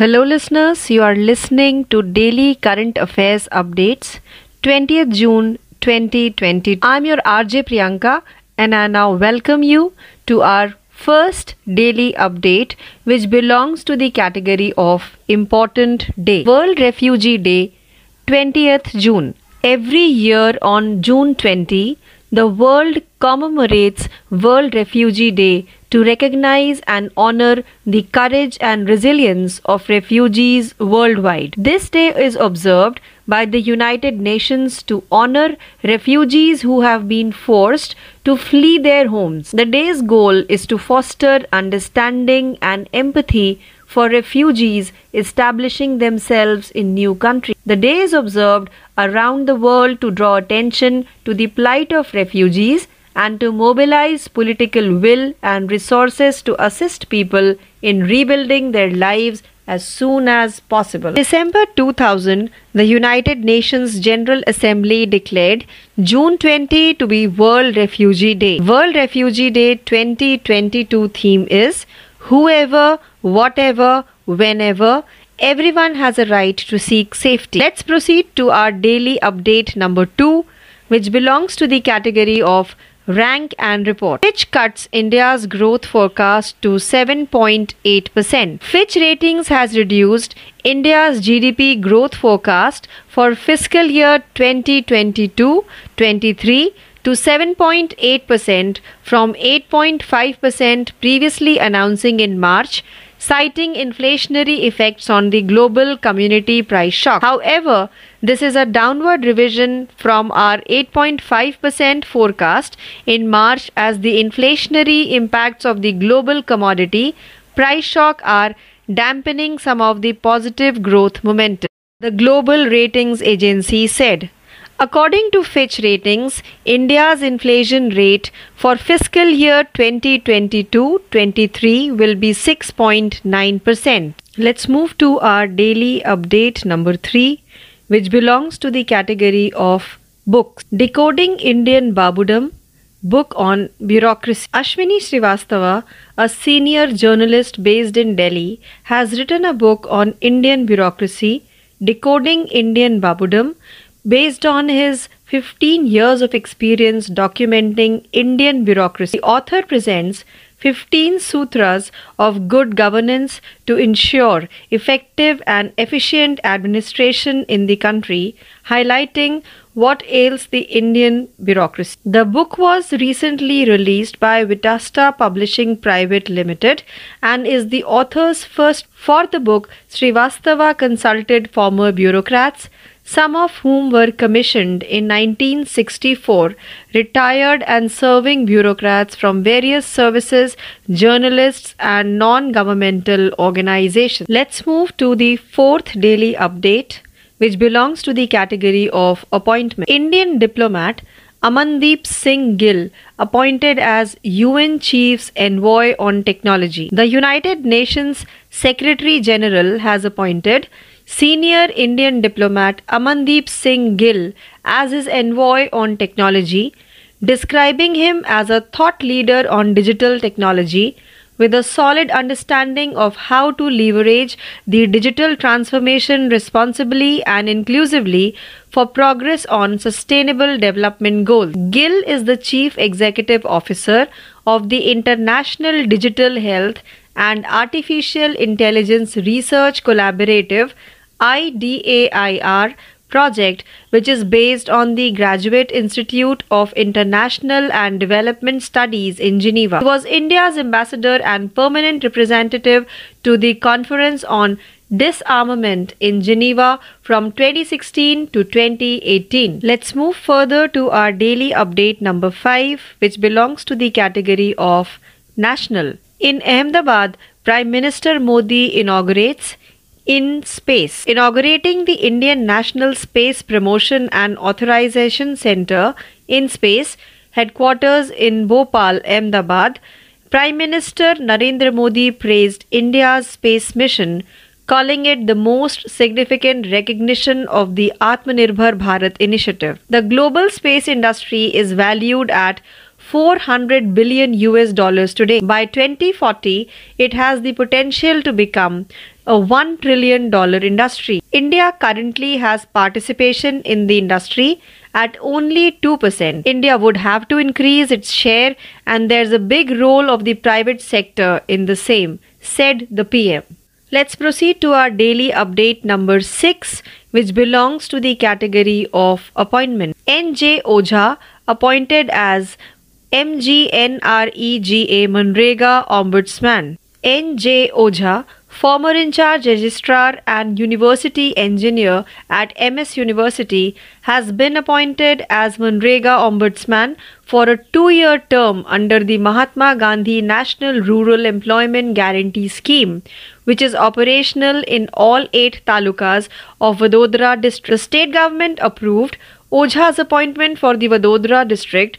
Hello, listeners. You are listening to Daily Current Affairs Updates, 20th June 2020. I'm your RJ Priyanka, and I now welcome you to our first daily update, which belongs to the category of Important Day World Refugee Day, 20th June. Every year on June 20, the world commemorates World Refugee Day to recognize and honor the courage and resilience of refugees worldwide. This day is observed by the United Nations to honor refugees who have been forced to flee their homes. The day's goal is to foster understanding and empathy for refugees establishing themselves in new countries. The day is observed around the world to draw attention to the plight of refugees and to mobilize political will and resources to assist people in rebuilding their lives as soon as possible. December 2000, the United Nations General Assembly declared June 20 to be World Refugee Day. World Refugee Day 2022 theme is Whoever, whatever, whenever, everyone has a right to seek safety. Let's proceed to our daily update number 2, which belongs to the category of rank and report. Fitch cuts India's growth forecast to 7.8%. Fitch Ratings has reduced India's GDP growth forecast for fiscal year 2022-23 to 7.8% from 8.5% previously announcing in March citing inflationary effects on the global community price shock. However, this is a downward revision from our 8.5% forecast in March as the inflationary impacts of the global commodity price shock are dampening some of the positive growth momentum. The Global Ratings Agency said. According to Fitch Ratings, India's inflation rate for fiscal year 2022-23 will be 6.9%. Let's move to our daily update number 3 which belongs to the category of books. Decoding Indian Babudom book on bureaucracy. Ashwini Srivastava, a senior journalist based in Delhi, has written a book on Indian bureaucracy, Decoding Indian Babudom, Based on his 15 years of experience documenting Indian bureaucracy, the author presents 15 sutras of good governance to ensure effective and efficient administration in the country, highlighting what ails the Indian bureaucracy. The book was recently released by Vitasta Publishing Private Limited and is the author's first. For the book, Srivastava consulted former bureaucrats, some of whom were commissioned in 1964, retired and serving bureaucrats from various services, journalists, and non governmental organizations. Let's move to the fourth daily update, which belongs to the category of appointment. Indian diplomat Amandeep Singh Gill appointed as UN Chief's Envoy on Technology. The United Nations Secretary General has appointed senior Indian diplomat Amandeep Singh Gill as his envoy on technology, describing him as a thought leader on digital technology with a solid understanding of how to leverage the digital transformation responsibly and inclusively for progress on sustainable development goals. Gill is the Chief Executive Officer of the International Digital Health and Artificial Intelligence Research Collaborative IDAIR project, which is based on the Graduate Institute of International and Development Studies in Geneva. He was India's ambassador and permanent representative to the Conference on Disarmament in Geneva from 2016 to 2018. Let's move further to our daily update number 5, which belongs to the category of national. In Ahmedabad, Prime Minister Modi inaugurates IN-SPACe. Inaugurating the Indian National Space Promotion and Authorization Center IN-SPACe, headquarters in Bopal, Ahmedabad, Prime Minister Narendra Modi praised India's space mission, calling it the most significant recognition of the Atmanirbhar Bharat initiative. The global space industry is valued at 400 billion US dollars today. By 2040, it has the potential to become a $1 trillion industry. India currently has participation in the industry at only 2%. India would have to increase its share, and there's a big role of the private sector in the same, said the PM. Let's proceed to our daily update number 6, which belongs to the category of appointment. N.J. Ojha, appointed as MGNREGA Manrega Ombudsman. N.J. Ojha former in charge registrar and university engineer at MS University, has been appointed as Manrega Ombudsman for a two year term under the Mahatma Gandhi National Rural Employment Guarantee Scheme, which is operational in all eight talukas of Vadodara district. The state government approved Ojha's appointment for the Vadodara district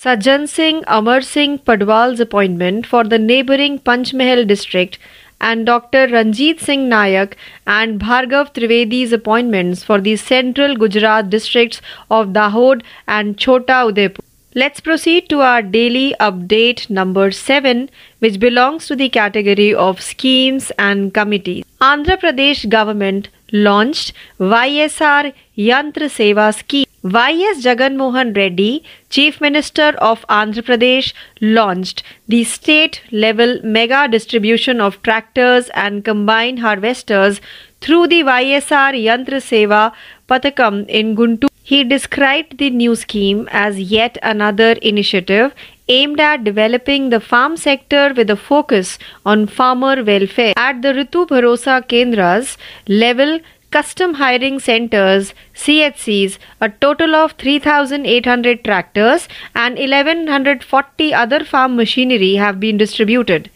Sajjan Singh Amar Singh Padwal's appointment for the neighbouring Panchmahal district and Dr. Ranjit Singh Nayak and Bhargav Trivedi's appointments for the central Gujarat districts of Dahod and Chota Udaipur. Let's proceed to our daily update number 7, which belongs to the category of schemes and committees. Andhra Pradesh government launched YSR Yantra Seva scheme. YS Jagan Mohan Reddy, Chief Minister of Andhra Pradesh, launched the state level mega distribution of tractors and combine harvesters through the YSR Yantra Seva Pathakam in Guntur. He described the new scheme as yet another initiative aimed at developing the farm sector with a focus on farmer welfare. At the Rythu Bharosa Kendras level, custom hiring centers CHCs a total of 3800 tractors and 1140 other farm machinery have been distributed.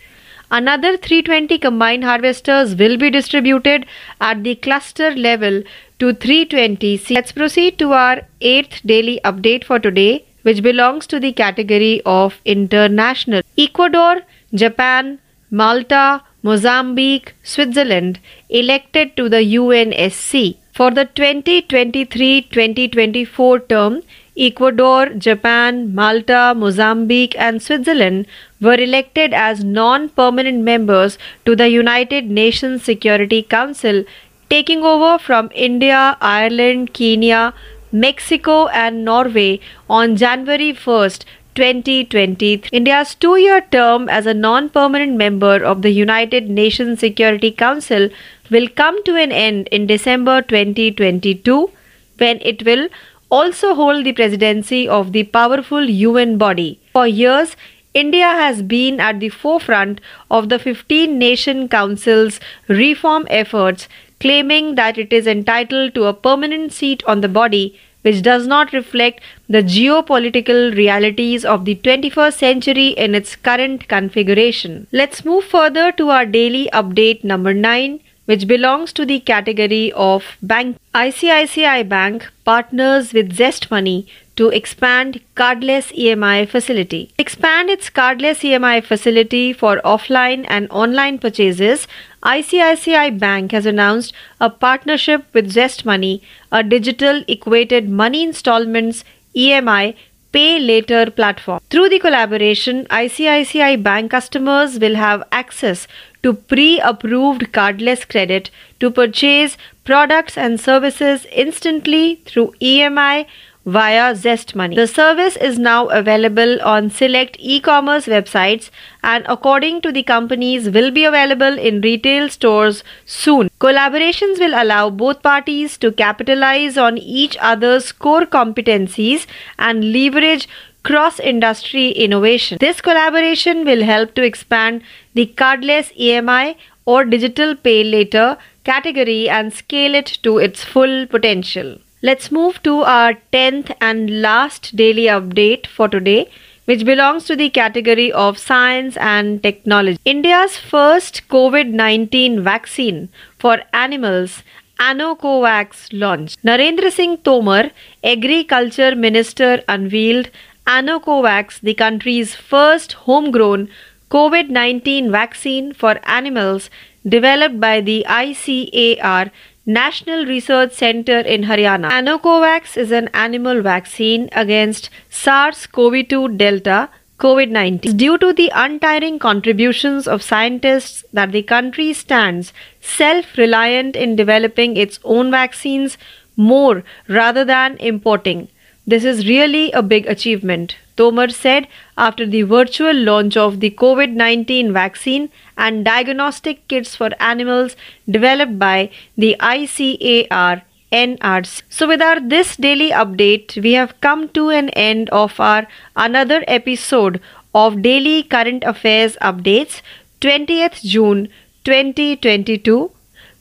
Another 320 combined harvesters will be distributed at the cluster level to 320 let's proceed to our 8th daily update for today which belongs to the category of international. Ecuador japan malta Mozambique, Switzerland elected to the UNSC. For the 2023-2024 term, Ecuador, Japan, Malta, Mozambique and Switzerland were elected as non-permanent members to the United Nations Security Council, taking over from India, Ireland, Kenya, Mexico and Norway on January 1st, 2020. India's two year term as a non permanent member of the United Nations Security Council will come to an end in December 2022 when it will also hold the presidency of the powerful UN body. For years, India has been at the forefront of the 15 Nation Council's reform efforts, claiming that it is entitled to a permanent seat on the body which does not reflect the geopolitical realities of the 21st century in its current configuration. Let's move further to our daily update number 9 which belongs to the category of bank. ICICI Bank partners with Zest Money to expand cardless EMI facility. Expand its cardless EMI facility for offline and online purchases. ICICI Bank has announced a partnership with Zest Money, a digital equated money installments EMI pay later platform. Through the collaboration, ICICI Bank customers will have access to pre approved cardless credit to purchase products and services instantly through EMI via Zest Money. The service is now available on select e-commerce websites and according to the companies will be available in retail stores soon. Collaborations will allow both parties to capitalize on each other's core competencies and leverage cross industry innovation. This collaboration will help to expand the cardless EMI or digital pay later category and scale it to its full potential. Let's move to our 10th and last daily update for today, which belongs to the category of science and technology. India's first COVID 19 vaccine for animals, Anocovax, launched. Narendra Singh Tomar, Agriculture Minister, unveiled Anocovax, the country's first homegrown COVID 19 vaccine for animals developed by the ICAR National Research Center in Haryana. Anocovax is an animal vaccine against SARS CoV 2 Delta COVID 19. Due to the untiring contributions of scientists that the country stands self reliant in developing its own vaccines more rather than importing. This is really a big achievement, Tomar said after the virtual launch of the COVID 19 vaccine and diagnostic kits for animals developed by the ICAR NRC. So, with our this daily update, we have come to an end of our another episode of Daily Current Affairs Updates, 20th June 2022.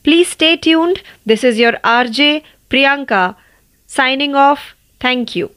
Please stay tuned. This is your RJ Priyanka signing off. Thank you.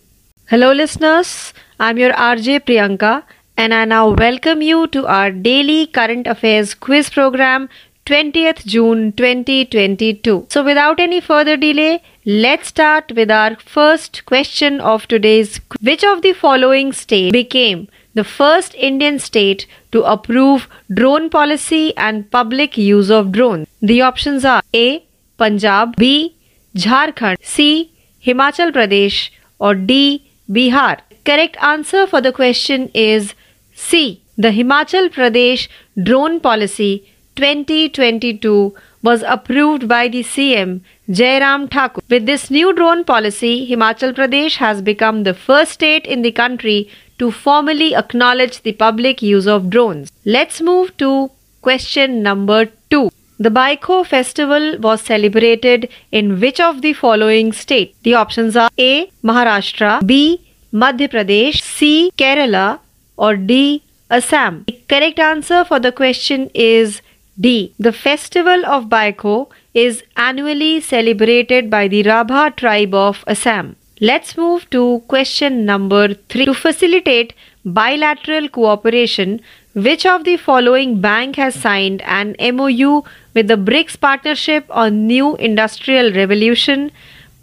Hello, listeners. I'm your RJ Priyanka, and I now welcome you to our daily current affairs quiz program 20th June 2022. So, without any further delay, let's start with our first question of today's. Which of the following state became the first Indian state to approve drone policy and public use of drones? The options are A. Punjab, B. Jharkhand, C. Himachal Pradesh, or D. Bihar. Correct answer for the question is C. The Himachal Pradesh drone policy 2022 was approved by the CM Jairam Thakur. With this new drone policy, Himachal Pradesh has become the first state in the country to formally acknowledge the public use of drones. Let's move to question number 2. The Baikho festival was celebrated in which of the following state? The options are A. Maharashtra, B. Madhya Pradesh, C. Kerala, or D. Assam. The correct answer for the question is D. The festival of Baikho is annually celebrated by the Rabha tribe of Assam. Let's move to question number 3. To facilitate bilateral cooperation, which of the following bank has signed an MOU with the BRICS Partnership on New Industrial Revolution,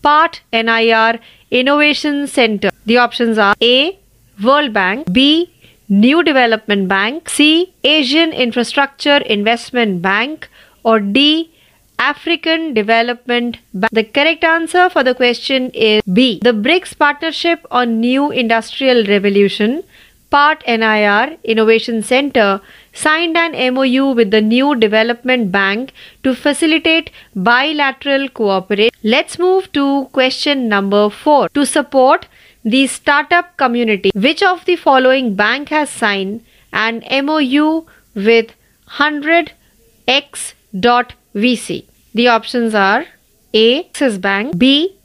Part NIR Innovation Center? The options are A. World Bank, B. New Development Bank, C. Asian Infrastructure Investment Bank, or D. African Development Bank. The correct answer for the question is B. The BRICS Partnership on New Industrial Revolution, Part NIR Innovation Center, signed an MOU with the New Development Bank to facilitate bilateral cooperation. Let's move to question number 4. To support the startup community. Which of the following bank has signed an MOU with 100x.vc? The options are A. Axis Bank, B.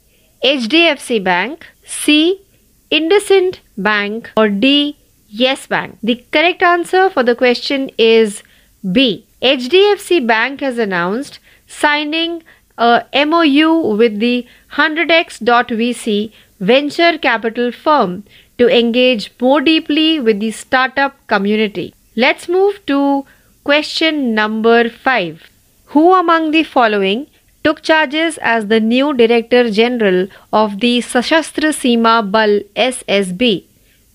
HDFC Bank, C. IndusInd Bank, or D. Yes Bank. The correct answer for the question is B. HDFC Bank has announced signing a MOU with the 100x.vc venture capital firm to engage more deeply with the startup community. Let's move to question number 5. Who among the following took charges as the new Director General of the Sashastra Seema Bal SSB?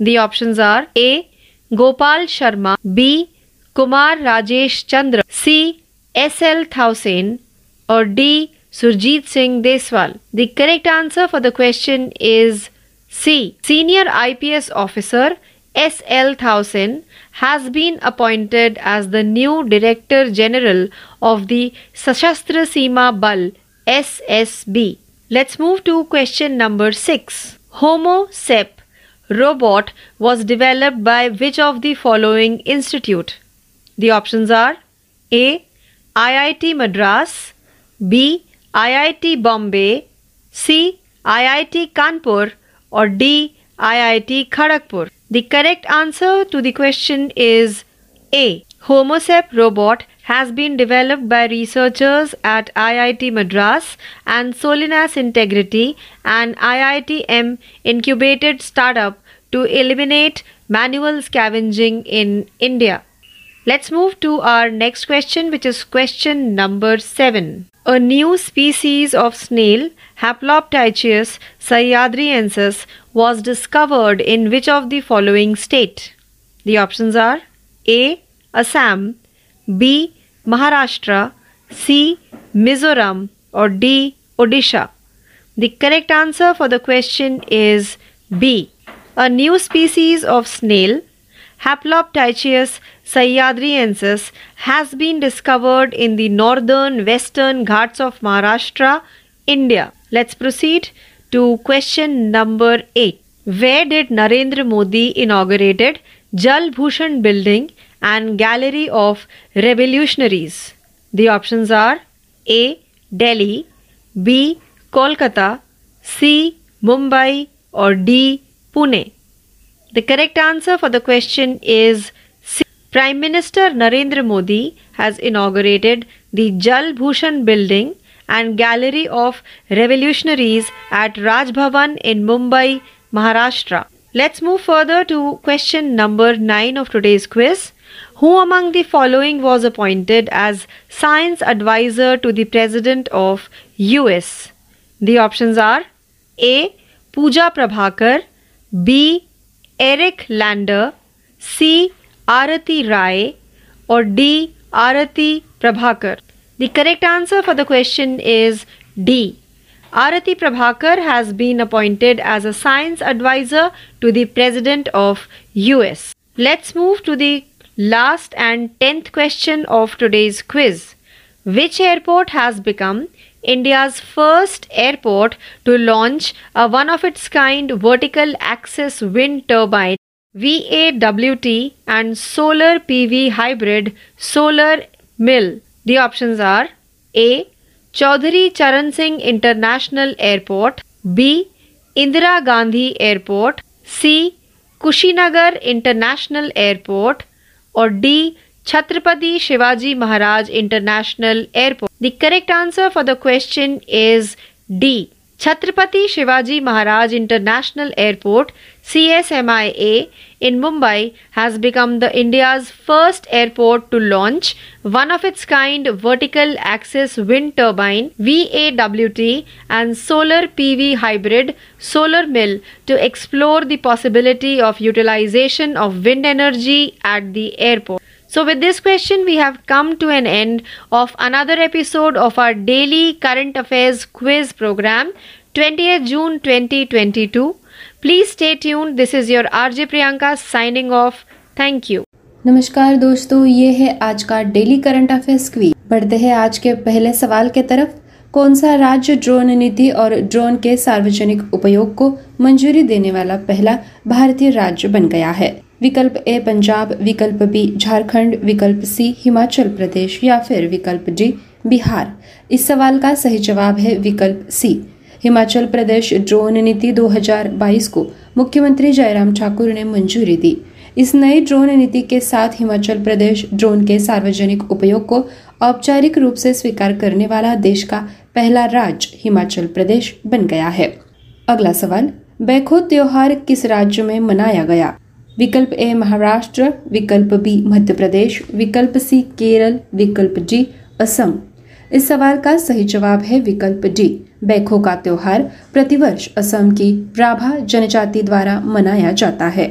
The options are A. Gopal Sharma, B. Kumar Rajesh Chandra, C. S. L. Thausen, or D. Surjit Singh Deswal. The correct answer for the question is C. Senior IPS officer S. L. Thausen has been appointed as the new Director General of the Sashastra Seema Bal SSB. Let's move to question number 6. Homo SEP robot was developed by which of the following institute? The options are A. IIT Madras B. IIT Bombay, C. IIT Kanpur, or D. IIT Kharagpur? The correct answer to the question is A. HomoSep robot has been developed by researchers at IIT Madras and Solinas Integrity an IITM incubated startup to eliminate manual scavenging in India. Let's move to our next question, which is question number 7. A new species of snail, Haploptychius sahyadriensis, was discovered in which of the following state? The options are A. Assam, B. Maharashtra, C. Mizoram, or D. Odisha. The correct answer for the question is B. A new species of snail, Haploptychius sahyadriensis has been discovered in the northern western Ghats of Maharashtra, India. Let's proceed to question number 8. Where did Narendra Modi inaugurated Jal Bhushan building and gallery of revolutionaries? The options are A. Delhi, B. Kolkata, C. Mumbai or D. Pune. The correct answer for the question is C. Prime Minister Narendra Modi has inaugurated the Jal Bhushan building and gallery of revolutionaries at Raj Bhavan in Mumbai, Maharashtra. Let's move further to question number 9 of today's quiz. Who among the following was appointed as science advisor to the president of US? The options are A. Pooja Prabhakar, B. Eric Lander, C. Arati Rai, or D. Arati Prabhakar. The correct answer for the question is D. Arati Prabhakar has been appointed as a science advisor to the President of US. Let's move to the last and tenth question of today's quiz. Which airport has become India's first airport to launch a one of its kind vertical axis wind turbine VAWT and solar PV hybrid solar mill? The options are A. Chaudhary Charan Singh International Airport, B. Indira Gandhi Airport, C. Kushinagar International Airport, और D Chhatrapati Shivaji Maharaj international airport the correct answer for the question is D Chhatrapati Shivaji Maharaj international airport CSMIA in Mumbai has become the India's first airport to launch one of its kind vertical axis wind turbine VAWT and solar PV hybrid solar mill to explore the possibility of utilization of wind energy at the airport. So, with this question, we have come to an end of another episode of our daily current affairs quiz program, 20th June 2022. Please stay tuned. This is your RJ Priyanka signing off. Thank you. नमस्कार दोस्तों, ये है आज का daily current affairs quiz बढ़ते हैं आज के पहले सवाल के तरफ़ कौन सा राज्य ड्रोन नीति और ड्रोन के सार्वजनिक उपयोग को मंजूरी देने वाला पहला भारतीय राज्य बन गया है विकल्प ए, पंजाब, विकल्प बी, झारखंड, विकल्प सी, हिमाचल प्रदेश या फिर विकल्प डी, बिहार इस सवाल का सही जवाब है विकल्प सी हिमाचल प्रदेश ड्रोन नीति 2022 को मुख्यमंत्री जयराम ठाकुर ने मंजूरी दी। इस नई ड्रोन नीति के साथ हिमाचल प्रदेश ड्रोन के सार्वजनिक उपयोग को औपचारिक रूप से स्वीकार करने वाला देश का पहला राज्य हिमाचल प्रदेश बन गया है। अगला सवाल बैखो त्योहार किस राज्य में मनाया गया? विकल्प ए, महाराष्ट्र, विकल्प बी, मध्य प्रदेश, विकल्प सी, केरल, विकल्प डी, असम। इस सवाल का सही जवाब है विकल्प डी। बैखो का त्योहार प्रतिवर्ष असम की राभा जनजाति द्वारा मनाया जाता है।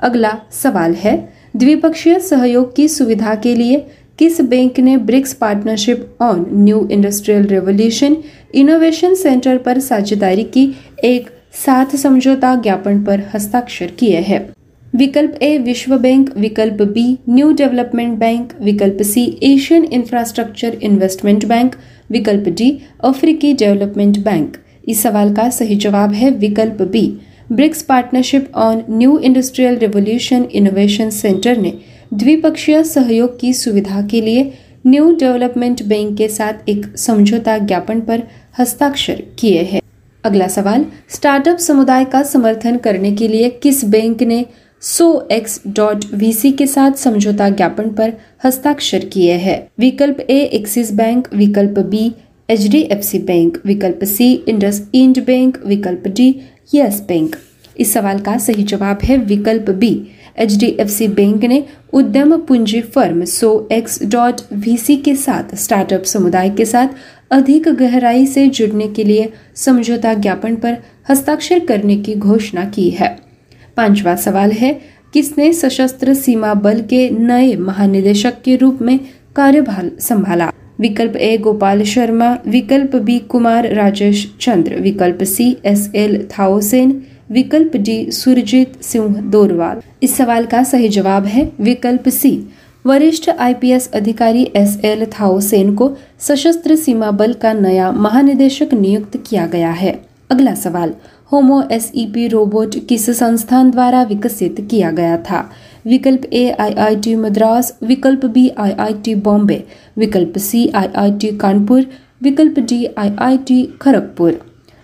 अगला सवाल है, द्विपक्षीय सहयोग की सुविधा के लिए किस बैंक ने BRICS partnership on new industrial revolution innovation centre पर साझेदारी की एक साथ समझौता ज्ञापन पर हस्ताक्षर किए हैं? विकल्प ए विश्व बैंक, विकल्प बी न्यू डेवलपमेंट बैंक, विकल्प C Asian infrastructure investment bank विकल्प डी अफ्रीकी डेवलपमेंट बैंक। इस सवाल का सही जवाब है विकल्प B BRICS partnership on new industrial revolution innovation centre ने द्विपक्षीय सहयोग की सुविधा के लिए न्यू डेवलपमेंट बैंक के साथ एक समझौता ज्ञापन पर हस्ताक्षर किए हैं। अगला सवाल, स्टार्टअप समुदाय का समर्थन करने के लिए किस बैंक ने सो एक्स डॉट वीसी के साथ समझौता ज्ञापन पर हस्ताक्षर किए हैं। विकल्प ए, एक्सिस बैंक। विकल्प B H D F C bank. विकल्प सी, इंडस इंड बैंक। विकल्प डी, यस बैंक। इस सवाल का सही जवाब है विकल्प B. H D F C bank ने उद्यम पूंजी firm so X dot V C के साथ, स्टार्टअप समुदाय के साथ अधिक गहराई से जुड़ने के लिए समझौता ज्ञापन पर हस्ताक्षर करने की घोषणा की है। पांचवा सवाल है, किसने सशस्त्र सीमा बल के नए महानिदेशक के रूप में कार्यभार संभाला? विकल्प ए, गोपाल शर्मा, विकल्प बी, कुमार राजेश चंद्र, विकल्प सी, एस एल थाओसेन विकल्प डी, सुरजीत सिंह दोरवाल। इस सवाल का सही जवाब है विकल्प सी, वरिष्ठ आईपीएस अधिकारी एस एल थाओसेन को सशस्त्र सीमा बल का नया महानिदेशक नियुक्त किया गया है। अगला सवाल होमो एस रोबोट किस संस्थान द्वारा विकसित किया गया था? विकल्प ए, आईआईटी मद्रास, विकल्प बी, आईआईटी बॉम्बे, विकल्प सी, आईआईटी कानपुर, विकल्प डी, आईआईटी खड़गपुर।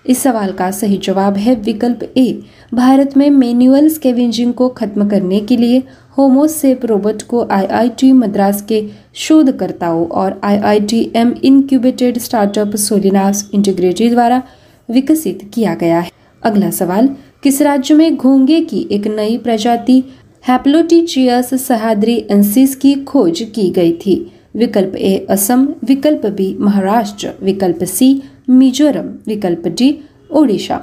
इस सवाल का सही जवाब है विकल्प ए, भारत में मैनुअल स्केवेंजिंग को खत्म करने के लिए होमोसेप रोबोट को आईआईटी मद्रास के शोधकर्ताओं और IIT M incubated startup Solinas Integrity द्वारा विकसित किया गया है। अगला सवाल, किस राज्य में घोंगे की एक नई प्रजाति हैप्लोटीचियस सहाद्री एंसिस की खोज की गई थी? विकल्प ए, असम, विकल्प बी, महाराष्ट्र, विकल्प सी, मिजोरम, विकल्प डी, ओडिशा।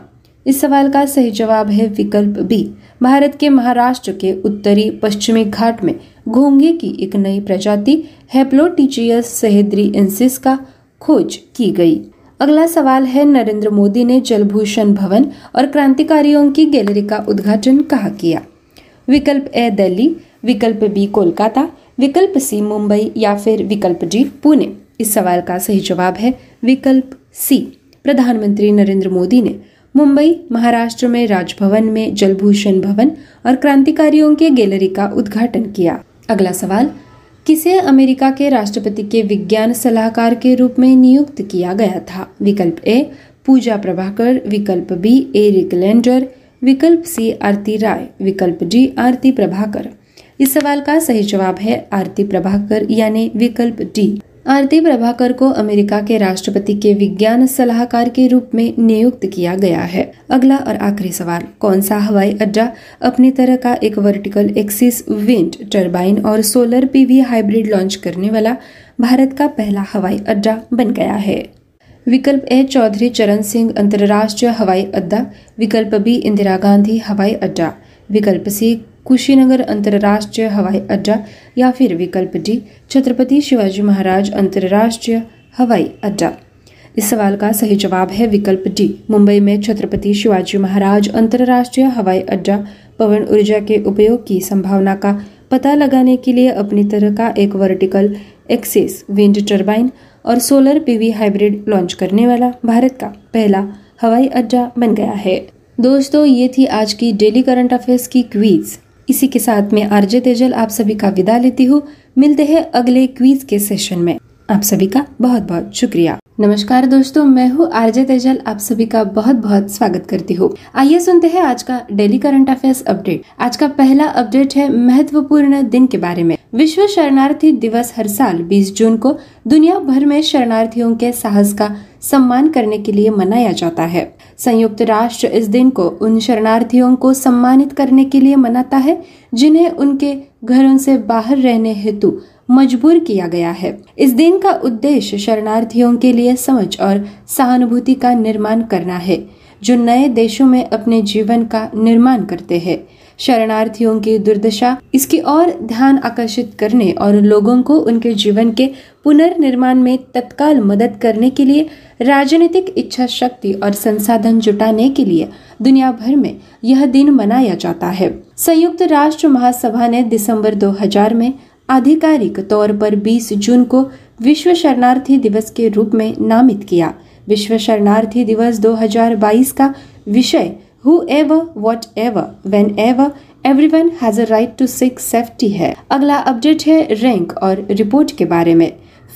इस सवाल का सही जवाब है विकल्प बी। भारत के महाराष्ट्र के उत्तरी पश्चिमी घाट में घोंगे की एक नई प्रजाति हेप्लोटिचियस सहेद्री एंसिस का खोज की गई। अगला सवाल है, नरेंद्र मोदी ने जलभूषण भवन और क्रांतिकारियों की गैलरी का उद्घाटन कहा किया? विकल्प ए, दिल्ली, विकल्प बी, कोलकाता, विकल्प सी, मुंबई या फिर विकल्प डी, पुणे? इस सवाल का सही जवाब है विकल्प सी। प्रधानमंत्री नरेंद्र मोदी ने मुंबई, महाराष्ट्र में राजभवन में जलभूषण भवन और क्रांतिकारियों के गैलरी का उद्घाटन किया। अगला सवाल किसे अमेरिका के राष्ट्रपति के विज्ञान सलाहकार के रूप में नियुक्त किया गया था? विकल्प ए, पूजा प्रभाकर। विकल्प बी, एरिक लेंडर। विकल्प सी, आरती राय। विकल्प डी, आरती प्रभाकर। इस सवाल का सही जवाब है आरती प्रभाकर, यानी विकल्प डी। आरती प्रभाकर को अमेरिका के राष्ट्रपति के विज्ञान सलाहकार के रूप में नियुक्त किया गया है। अगला और आखिरी सवाल, कौन सा हवाई अड्डा अपनी तरह का एक वर्टिकल एक्सिस विंड टर्बाइन और सोलर पीवी हाइब्रिड लॉन्च करने वाला भारत का पहला हवाई अड्डा बन गया है? विकल्प ए, चौधरी चरण सिंह अंतर्राष्ट्रीय हवाई अड्डा। विकल्प बी, इंदिरा गांधी हवाई अड्डा। विकल्प सी कुशीनगर अंतर्राष्ट्रीय हवाई अड्डा या फिर विकल्प डी, छत्रपति शिवाजी महाराज अंतर्राष्ट्रीय हवाई अड्डा। इस सवाल का सही जवाब है विकल्प डी, मुंबई में छत्रपति शिवाजी महाराज अंतर्राष्ट्रीय हवाई अड्डा पवन ऊर्जा के उपयोग की संभावना का पता लगाने के लिए अपनी तरह का एक वर्टिकल एक्सेस, विंड टर्बाइन और सोलर पीवी हाइब्रिड लॉन्च करने वाला भारत का पहला हवाई अड्डा बन गया है। दोस्तों, ये थी आज की डेली करंट अफेयर्स की क्वीज। इसी के साथ में आरजे तेजल आप सभी का विदा लेती हूँ। मिलते हैं अगले क्वीज के सेशन में। आप सभी का बहुत बहुत शुक्रिया। नमस्कार दोस्तों, मैं हूँ आरजे तेजल। आप सभी का बहुत बहुत स्वागत करती हूँ। आइए सुनते हैं आज का डेली करंट अफेयर्स अपडेट। आज का पहला अपडेट है महत्वपूर्ण दिन के बारे में। विश्व शरणार्थी दिवस हर साल 20 जून को दुनिया भर में शरणार्थियों के साहस का सम्मान करने के लिए मनाया जाता है। संयुक्त राष्ट्र इस दिन को उन शरणार्थियों को सम्मानित करने के लिए मनाता है, जिन्हें उनके घरों से बाहर रहने हेतु मजबूर किया गया है। इस दिन का उद्देश्य शरणार्थियों के लिए समझ और सहानुभूति का निर्माण करना है, जो नए देशों में अपने जीवन का निर्माण करते हैं। शरणार्थियों की दुर्दशा, इसकी ओर ध्यान आकर्षित करने और लोगों को उनके जीवन के पुनर्निर्माण में तत्काल मदद करने के लिए राजनीतिक इच्छा शक्ति और संसाधन जुटाने के लिए दुनिया भर में यह दिन मनाया जाता है। संयुक्त राष्ट्र महासभा ने दिसंबर 2000 में आधिकारिक तौर पर 20 जून को विश्व शरणार्थी दिवस के रूप में नामित किया। विश्व शरणार्थी दिवस 2022 का विषय ever whenever everyone has a right to seek safety है। अगला अपडेट है रैंक और रिपोर्ट के बारे में।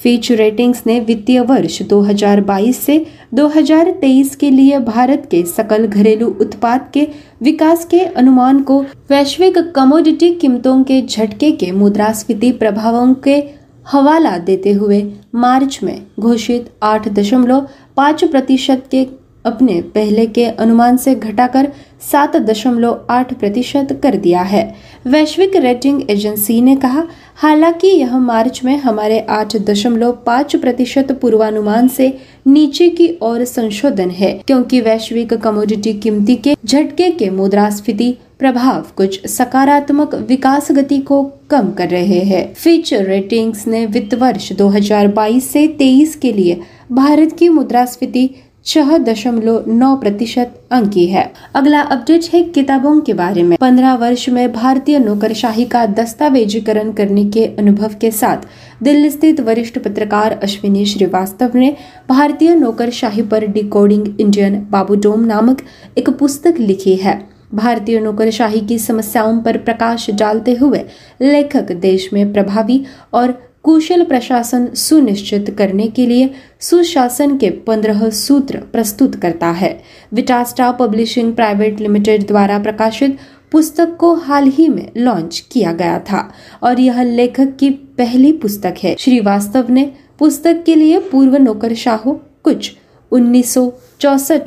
फीच रेटिंग्स ने वित्तीय वर्ष 2022 से 2023 के लिए भारत के सकल घरेलू उत्पाद के विकास के अनुमान को वैश्विक कमोडिटी कीमतों के झटके के मुद्रास्फीति प्रभावों के हवाला देते हुए मार्च में घोषित आठ दशमलव पाँच प्रतिशत के अपने पहले के अनुमान से घटाकर सात दशमलव आठ प्रतिशत कर दिया है। वैश्विक रेटिंग एजेंसी ने कहा, हालाँकि यह मार्च में हमारे आठ दशमलव पाँच प्रतिशत पूर्वानुमान से नीचे की ओर संशोधन है, क्योंकि वैश्विक कमोडिटी कीमती के झटके के मुद्रास्फीति प्रभाव कुछ सकारात्मक विकास गति को कम कर रहे हैं। फिच रेटिंग्स ने वित्त वर्ष 2022 से 23 के लिए भारत की मुद्रास्फीति छह दशमलव नौ प्रतिशत अंकी है। अगला अपडेट है किताबों के बारे में। पंद्रह वर्ष में भारतीय नौकरशाही का दस्तावेजीकरण करने के अनुभव के साथ दिल्ली स्थित वरिष्ठ पत्रकार अश्विनी श्रीवास्तव ने भारतीय नौकरशाही पर डिकोडिंग इंडियन बाबूडोम नामक एक पुस्तक लिखी है। भारतीय नौकरशाही की समस्याओं पर प्रकाश डालते हुए लेखक देश में प्रभावी और कुशल प्रशासन सुनिश्चित करने के लिए सुशासन के पंद्रह सूत्र प्रस्तुत करता है। विटास्टा पब्लिशिंग प्राइवेट लिमिटेड द्वारा प्रकाशित पुस्तक को हाल ही में लॉन्च किया गया था और यह लेखक की पहली पुस्तक है। श्रीवास्तव ने पुस्तक के लिए पूर्व नौकरशाहों कुछ उन्नीस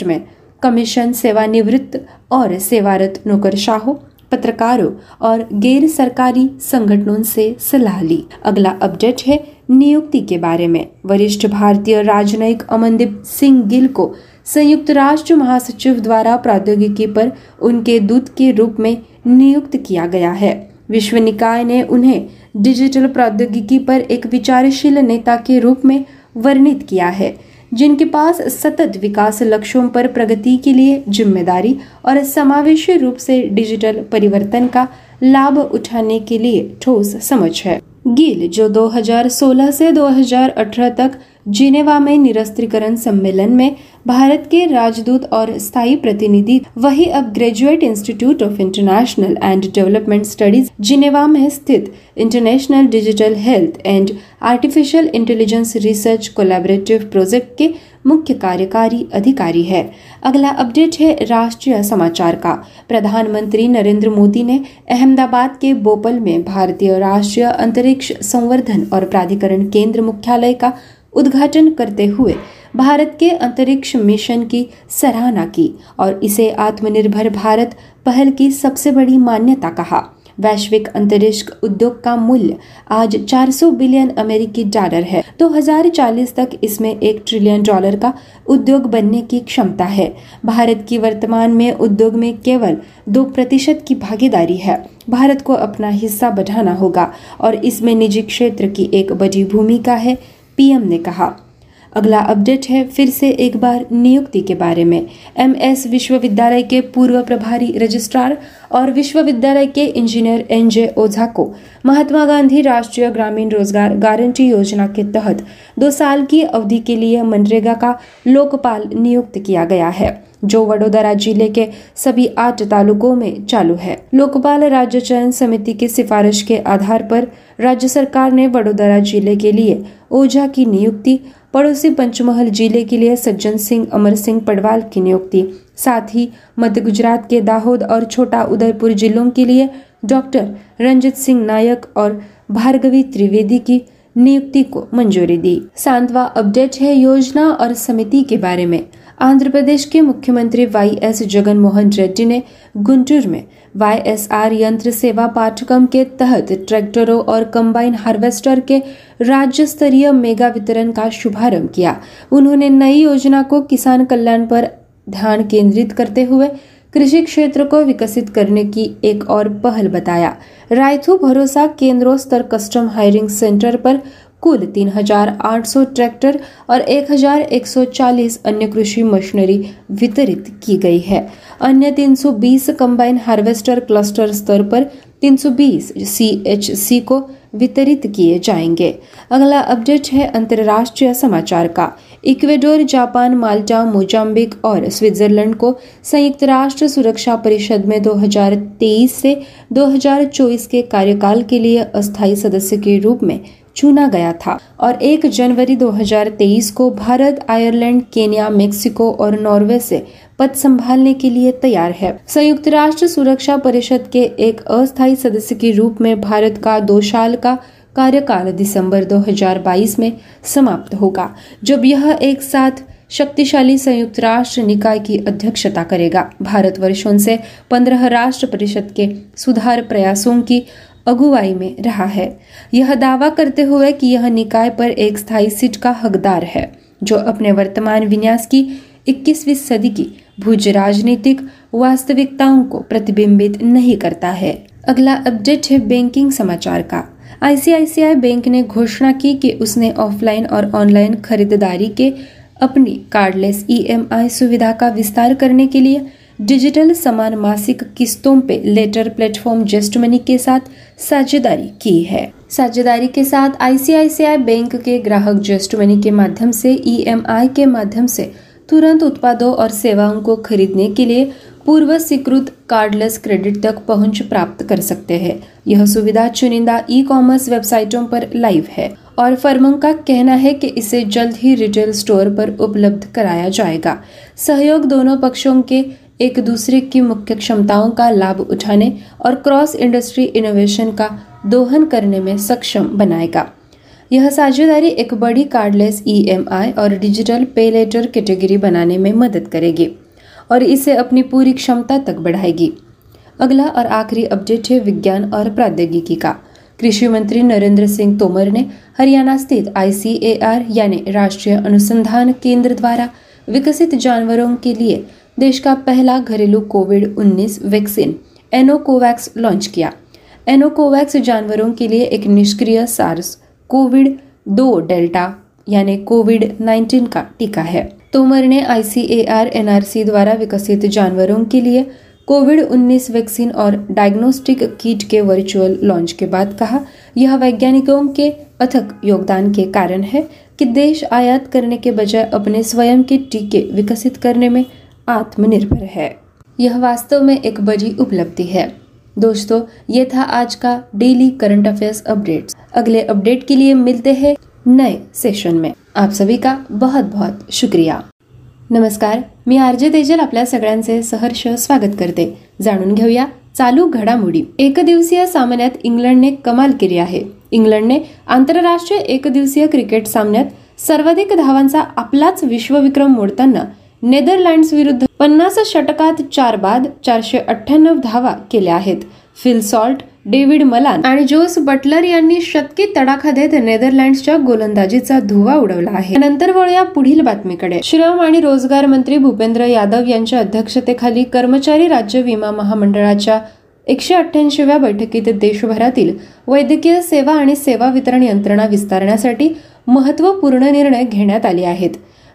में कमीशन सेवानिवृत्त और सेवारत नौकरशाहों पत्रकारों और गैर सरकारी संगठनों से सलाह ली। अगला अपडेट है नियुक्ति के बारे में। वरिष्ठ भारतीय राजनयिक अमनदीप सिंह गिल को संयुक्त राष्ट्र महासचिव द्वारा प्रौद्योगिकी पर उनके दूत के रूप में नियुक्त किया गया है। विश्व निकाय ने उन्हें डिजिटल प्रौद्योगिकी पर एक विचारशील नेता के रूप में वर्णित किया है। जिनके पास सतत विकास लक्ष्यों पर प्रगति के लिए ज़िम्मेदारी और समावेशी रूप से डिजिटल परिवर्तन का लाभ उठाने के लिए ठोस समझ है। गिल, जो 2016 से 2018 तक जिनेवा में निरस्त्रीकरण सम्मेलन में भारत के राजदूत और स्थायी प्रतिनिधि, वही अब graduate institute of international and development studies Geneva में स्थित international digital health and artificial intelligence research collaborative project के मुख्य कार्यकारी अधिकारी है। अगला अपडेट है राष्ट्रीय समाचार का। प्रधानमंत्री नरेंद्र मोदी ने अहमदाबाद के बोपल में भारतीय राष्ट्रीय अंतरिक्ष संवर्धन और प्राधिकरण केंद्र मुख्यालय का उद्घाटन करते हुए भारत के अंतरिक्ष मिशन की सराहना की और इसे आत्मनिर्भर भारत पहल की सबसे बड़ी मान्यता कहा। वैश्विक अंतरिक्ष उद्योग का मूल्य आज 400 बिलियन अमेरिकी डॉलर है। 2040 तक इसमें एक ट्रिलियन डॉलर का उद्योग बनने की क्षमता है। भारत की वर्तमान में उद्योग में केवल दो प्रतिशत की भागीदारी है। भारत को अपना हिस्सा बढ़ाना होगा और इसमें निजी क्षेत्र की एक बड़ी भूमिका है। पीएम ने कहा। अगला अपडेट है फिर से एक बार नियुक्ति के बारे में। एमएस विश्वविद्यालय के पूर्व प्रभारी रजिस्ट्रार और विश्वविद्यालय के इंजीनियर एन जे ओझा को महात्मा गांधी राष्ट्रीय ग्रामीण रोज़गार गारंटी योजना के तहत दो साल की अवधि के लिए मनरेगा का लोकपाल नियुक्त किया गया है। जो वडोदरा ज़िले के सभी आठ तालुकों में चालू है। लोकपाल राज्य चयन समिति की सिफारिश के आधार पर राज्य सरकार ने वडोदरा ज़िले के लिए ओझा की नियुक्ति, पड़ोसी पंचमहल ज़िले के लिए सज्जन सिंह, अमर सिंह पडवाल की नियुक्ति, साथ ही मध्य गुजरात के दाहोद और छोटा उदयपुर जिलों के लिए डॉक्टर रंजित सिंह नायक और भार्गवी त्रिवेदी की नियुक्ति को मंजूरी दी। सांतवा अपडेट है योजना और समिति के बारे में। आंध्र प्रदेश के मुख्यमंत्री वाई एस जगन मोहन रेड्डी ने गुंटूर में वाई एस आर यंत्र सेवा पाठ्यक्रम के तहत ट्रैक्टरों और कंबाइन हार्वेस्टर के राज्य स्तरीय मेगा वितरण का शुभारंभ किया। उन्होंने नई योजना को किसान कल्याण पर ध्यान केंद्रित करते हुए कृषि क्षेत्र को विकसित करने की एक और पहल बताया। रायथू भरोसा केंद्रों स्तर कस्टम हायरिंग सेंटर पर कुल 3,800 ट्रैक्टर और 1,140 अन्य कृषि मशीनरी वितरित की गई है। अन्य 320 कंबाइन हार्वेस्टर क्लस्टर स्तर पर 320 सीएचसी को वितरित किए जाएँगे। अगला अपडेट है अंतर्राष्ट्रीय समाचार का। इक्वेडोर जापान माल्टा मोजाम्बिक और स्विट्जरलैंड को संयुक्त राष्ट्र सुरक्षा परिषद में 2023 से 2024 के कार्यकाल के लिए अस्थायी सदस्य के रूप में चुना गया था और 1 जनवरी 2023 को भारत, आयरलैंड, केन्या, मेक्सिको और नॉर्वे से पद संभालने के लिए तैयार है। संयुक्त राष्ट्र सुरक्षा परिषद के एक अस्थायी सदस्य के रूप में भारत का दो साल का कार्यकाल दिसंबर 2022 में समाप्त होगा, जब यह एक साथ शक्तिशाली संयुक्त राष्ट्र निकाय की अध्यक्षता करेगा। भारत वर्षों से पंद्रह राष्ट्र परिषद के सुधार प्रयासों की अगुवाई में रहा है। यह दावा करते हुए कि यह निकाय पर एक स्थायी सीट का हकदार है, जो अपने वर्तमान विन्यास की 21वीं सदी की भुज राजनीतिक वास्तविकताओं को प्रतिबिंबित नहीं करता है। अगला अपडेट है बैंकिंग समाचार का। आईसीआईसीआई बैंक ने घोषणा की कि उसने ऑफलाइन और ऑनलाइन खरीदारी के अपनी कार्डलेस ईएमआई सुविधा का विस्तार करने के लिए डिजिटल समान मासिक किस्तों पे लेटर प्लेटफॉर्म जस्ट मनी के साथ साझेदारी की है। साझेदारी के साथ आईसीआईसीआई बैंक के ग्राहक जस्ट मनी के माध्यम से, ईएमआई के माध्यम से तुरंत उत्पादों और सेवाओं को खरीदने के लिए पूर्व स्वीकृत कार्डलेस क्रेडिट तक पहुँच प्राप्त कर सकते हैं। यह सुविधा चुनिंदा ई कॉमर्स वेबसाइटों पर लाइव है और फर्मों का कहना है कि इसे जल्द ही रिटेल स्टोर पर उपलब्ध कराया जाएगा। सहयोग दोनों पक्षों के एक दूसरे की मुख्य क्षमताओं का लाभ उठाने और क्रॉस इंडस्ट्री इनोवेशन का दोहन करने में सक्षम बनाएगा। यह साझेदारी एक बड़ी कार्डलेस ईएमआई और डिजिटल पे लेटर कैटेगरी बनाने में मदद करेगी और इसे अपनी पूरी क्षमता तक बढ़ाएगी। अगला और आखिरी अपडेट है विज्ञान और प्रौद्योगिकी का। कृषि मंत्री नरेंद्र सिंह तोमर ने हरियाणा स्थित आईसीएआर यानी राष्ट्रीय अनुसंधान केंद्र द्वारा विकसित जानवरों के लिए देश का पहला घरेलू कोविड 19 वैक्सीन, एनोकोवैक्स लॉन्च किया। एनोकोवैक्स जानवरों के लिए एक निष्क्रिय सार्स, कोविड दो डेल्टा, यानी कोविड 19 का टीका है। तोमर ने आईसीएआर, एनआरसी द्वारा विकसित जानवरों के लिए कोविड 19 वैक्सीन और डायग्नोस्टिक किट के वर्चुअल लॉन्च के बाद कहा, यह वैज्ञानिकों के अथक योगदान के कारण है कि देश आयात करने के बजाय अपने स्वयं के टीके विकसित करने में आत्मनिर्भर है। यह वास्तव में एक बड़ी उपलब्धि है। दोस्तों, ये था आज का डेली करंट अफेयर्स अपडेट्स अगले अपडेट के लिए मिलते हैं नए सेशन में। आप सभी का बहुत बहुत शुक्रिया। नमस्कार, मी आरजे तेजल आपल्या सगळ्यांचे सहर्ष स्वागत करते. जाणून घेऊया चालू घडामोडी. एक दिवसीय सामन्यात इंग्लंडने कमाल केली आहे. इंग्लंडने आंतरराष्ट्रीय एक दिवसीय क्रिकेट सामन्यात सर्वाधिक धावांचा आपलाच विश्वविक्रम मोडताना नेदरलँड्स विरुद्ध पन्नास षटकात चार बाद चारशे अठ्ठ्याण्णव धावा केल्या आहेत. फिल सॉल्ट डेव्हिड मलान आणि जोस बटलर यांनी शतकी तडाखा देत नेदरलँड्सच्या गोलंदाजीचा धुवा उडवला आहे. नंतर वळूया पुढील बातमीकडे. श्रम आणि रोजगार मंत्री भूपेंद्र यादव यांच्या अध्यक्षतेखाली कर्मचारी राज्य विमा महामंडळाच्या एकशे अठ्ठ्याऐंशीव्या बैठकीत देशभरातील वैद्यकीय सेवा आणि सेवा वितरण यंत्रणा विस्तारण्यासाठी महत्त्वपूर्ण निर्णय घेण्यात आले आहेत.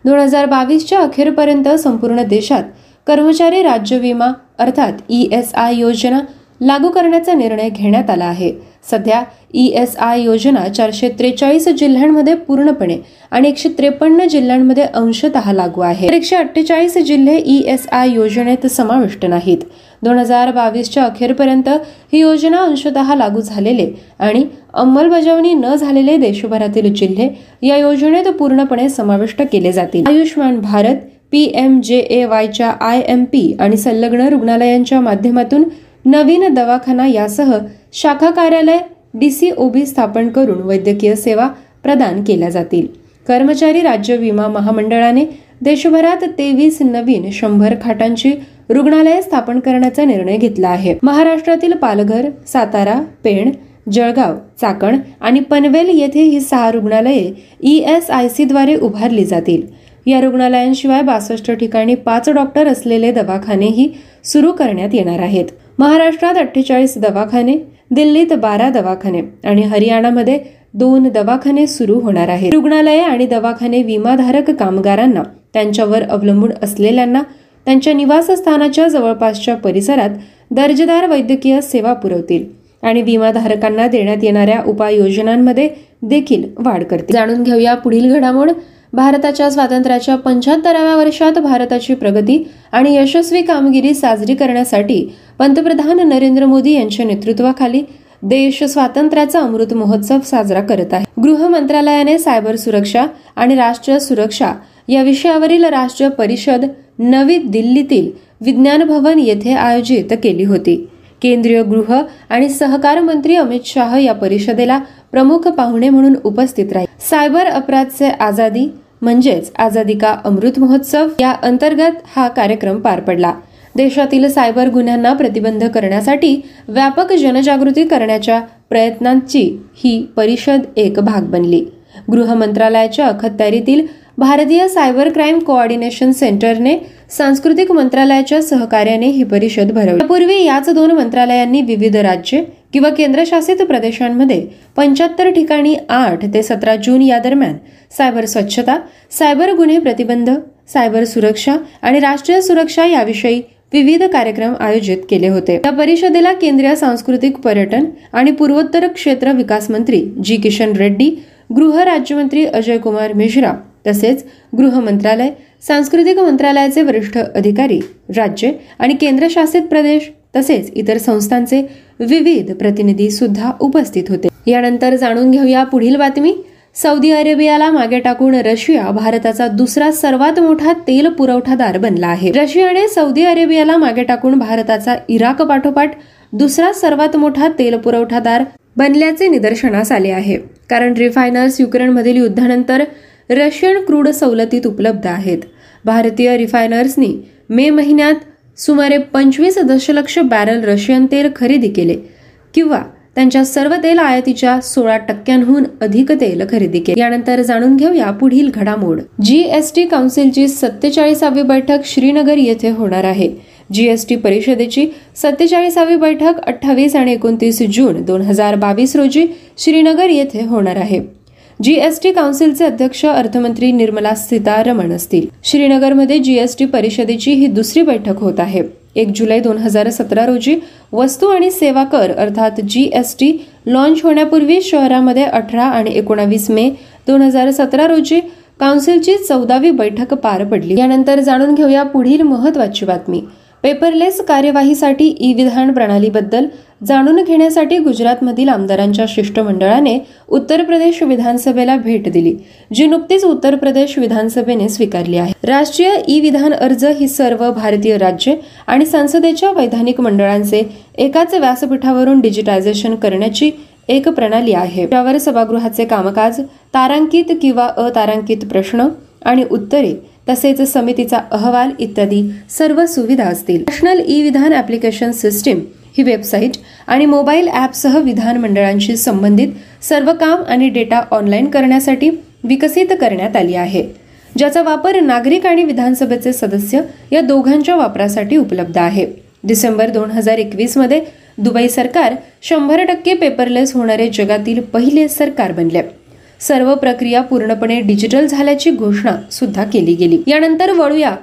दोन हजार बावीसच्या अखेरपर्यंत संपूर्ण देशात कर्मचारी राज्य विमा अर्थात ई एस आय योजना लागू करण्याचा निर्णय घेण्यात आला आहे. सध्या ई एस आय योजना चारशे त्रेचाळीस जिल्ह्यांमध्ये पूर्णपणे आणि एकशे त्रेपन्न जिल्ह्यांमध्ये अंशतः लागू आहे. एकशे अठ्ठेचाळीस जिल्हे ई एस आय योजनेत समाविष्ट नाहीत. दोन हजार बावीसच्या अखेरपर्यंत ही योजना अंशतः लागू झालेले आणि अंमलबजावणी न झालेले देशभरातील जिल्हे या योजनेत पूर्णपणे समाविष्ट केले जातील. Ayushman Bharat P M J A वायच्या I M P आणि संलग्न रुग्णालयांच्या माध्यमातून नवीन दवाखाना यासह शाखा कार्यालय डीसीओबी स्थापन करून वैद्यकीय सेवा प्रदान केल्या जातील. कर्मचारी राज्य विमा महामंडळाने देशभरात तेवीस नवीन शंभर खाटांची रुग्णालये स्थापन करण्याचा निर्णय घेतला आहे. महाराष्ट्रातील पालघर सातारा पेण जळगाव चाकण आणि पनवेल येथे ही सहा रुग्णालये ई एस आय सी द्वारे उभारली जातील. या रुग्णालयांशिवाय बासष्ट ठिकाणी पाच डॉक्टर असलेले दवाखानेही सुरू करण्यात येणार आहेत. महाराष्ट्रात अठ्ठेचाळीस दवाखाने दिल्लीत बारा दवाखाने आणि हरियाणामध्ये दोन दवाखाने सुरू होणार आहेत. रुग्णालये आणि दवाखाने विमाधारक कामगारांना त्यांच्यावर अवलंबून असलेल्यांना त्यांच्या निवासस्थानाच्या जवळपासच्या परिसरात दर्जेदार वैद्यकीय सेवा पुरवतील आणि विमाधारकांना देण्यात येणाऱ्या उपाययोजनांमध्ये देखील वाढ करतील. जाणून घेऊया पुढील घडामोड. भारताच्या स्वातंत्र्याच्या पंच्याहत्तराव्या वर्षात भारताची प्रगती आणि यशस्वी कामगिरी साजरी करण्यासाठी पंतप्रधान नरेंद्र मोदी यांच्या नेतृत्वाखाली देश स्वातंत्र्याचा अमृत महोत्सव साजरा करत आहे. गृह मंत्रालयाने सायबर सुरक्षा आणि राष्ट्रीय सुरक्षा या विषयावरील राष्ट्रीय परिषद नवी दिल्लीतील विज्ञान भवन येथे आयोजित केली होती. केंद्रीय गृह आणि सहकार मंत्री अमित शाह या परिषदेला प्रमुख पाहुणे म्हणून उपस्थित राहील. सायबर अपराधचे आझादी म्हणजेच आझादी का अमृत महोत्सव? या अंतर्गत हा कार्यक्रम पार पडला. देशातील सायबर गुन्ह्यांना प्रतिबंध करण्यासाठी व्यापक जनजागृती करण्याच्या प्रयत्नांची ही परिषद एक भाग बनली. गृह मंत्रालयाच्या अखत्यारीतील भारतीय सायबर क्राईम कोऑर्डिनेशन सेंटरने सांस्कृतिक मंत्रालयाच्या सहकार्याने ही परिषद भरवली. यापूर्वी याच दोन मंत्रालयांनी विविध राज्ये किंवा केंद्रशासित प्रदेशांमध्ये पंच्याहत्तर ठिकाणी आठ ते सतरा जून या दरम्यान सायबर स्वच्छता सायबर गुन्हे प्रतिबंध सायबर सुरक्षा आणि राष्ट्रीय सुरक्षा याविषयी विविध कार्यक्रम आयोजित केले होते. या परिषदेला केंद्रीय सांस्कृतिक पर्यटन आणि पूर्वोत्तर क्षेत्र विकास मंत्री जी किशन रेड्डी गृह राज्यमंत्री अजय कुमार मिश्रा तसेच गृह मंत्रालय सांस्कृतिक मंत्रालयाचे वरिष्ठ अधिकारी राज्य आणि केंद्रशासित प्रदेश तसेच इतर संस्थांचे विविध प्रतिनिधी सुद्धा उपस्थित होते. यानंतर जाणून घेऊया पुढील बातमी. सौदी अरेबियाला मागे टाकून रशिया भारताचा दुसरा सर्वात मोठा तेल पुरवठादार बनला आहे. रशियाने सौदी अरेबियाला मागे टाकून भारताचा इराक पाठोपाठ दुसरा सर्वात मोठा तेल पुरवठादार बनल्याचे निदर्शनास आले आहे. कारण रिफायनर्स युक्रेनमधील युद्धानंतर रशियन क्रूड सवलतीत उपलब्ध आहेत. भारतीय रिफायनर्सनी मे महिन्यात सुमारे पंचवीस दशलक्ष बॅरल रशियन तेल खरेदी केले किंवा त्यांच्या सर्व तेल आयातीच्या सोळा टक्क्यांहून अधिक तेल खरेदी केले. यानंतर जाणून घेऊया पुढील घडामोड. जीएसटी काउन्सिलची सत्तेचाळीसावी बैठक श्रीनगर येथे होणार आहे. जीएसटी परिषदेची सत्तेचाळीसावी बैठक अठ्ठावीस आणि एकोणतीस जून दोन हजार बावीस रोजी श्रीनगर येथे होणार आहे. जीएसटी काउन्सिलचे अध्यक्ष अर्थमंत्री निर्मला सीतारमण असतील. श्रीनगरमध्ये जीएसटी परिषदेची ही दुसरी बैठक होत आहे. एक जुलै दोन हजार सतरा रोजी वस्तू आणि सेवा कर अर्थात जीएसटी लॉन्च होण्यापूर्वी शहरामध्ये अठरा आणि एकोणावीस मे दोन हजार सतरा रोजी काउन्सिलची चौदावी बैठक पार पडली. यानंतर जाणून घेऊया पुढील महत्वाची बातमी. पेपरलेस कार्यवाहीसाठी ई विधान प्रणालीबद्दल जाणून घेण्यासाठी गुजरातमधील आमदारांच्या शिष्टमंडळाने उत्तर प्रदेश विधानसभेला भेट दिली जी नुकतीच उत्तर प्रदेश विधानसभेने स्वीकारली आहे. राष्ट्रीय ई विधान अर्ज ही सर्व भारतीय राज्य आणि संसदेच्या वैधानिक मंडळांचे एकाच व्यासपीठावरून डिजिटायझेशन करण्याची एक प्रणाली आहे. त्यावर सभागृहाचे कामकाज तारांकित किंवा अतारांकित प्रश्न आणि उत्तरे तसेच समितीचा अहवाल इत्यादी सर्व सुविधा असतील. National e Vidhan application system ही वेबसाईट आणि मोबाईल ॲपसह विधान मंडळांशी संबंधित सर्व काम आणि डेटा ऑनलाईन करण्यासाठी विकसित करण्यात आली आहे. ज्याचा वापर नागरिक आणि विधानसभेचे सदस्य या दोघांच्या वापरासाठी उपलब्ध आहे. डिसेंबर दोन हजार एकवीसमध्ये दुबई सरकार शंभर टक्के पेपरलेस होणारे जगातील पहिले सरकार बनले. सर्व प्रक्रिया पूर्णपणे डिजिटल झाल्याची घोषणा सुद्धा केली गेली. यानंतर वळूया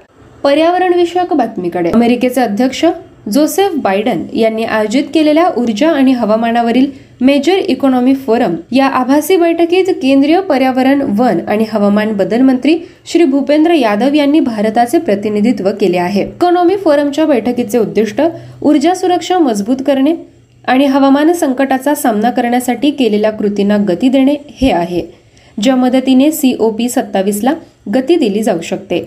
पर्यावरण विषयक बातमीकडे. अमेरिकेचे अध्यक्ष जोसेफ बायडन यांनी आयोजित केलेल्या ऊर्जा आणि हवामानावरील मेजर इकॉनॉमी फोरम या आभासी बैठकीत केंद्रीय पर्यावरण वन आणि हवामान बदल मंत्री श्री भूपेंद्र यादव यांनी भारताचे प्रतिनिधित्व केले आहे. इकॉनॉमी फोरमच्या बैठकीचे उद्दिष्ट ऊर्जा सुरक्षा मजबूत करणे आणि हवामान संकटाचा सामना करण्यासाठी केलेल्या कृतींना गती देणे हे आहे. ज्या मदतीने सी ओ पी सत्तावीसला गती दिली जाऊ शकते.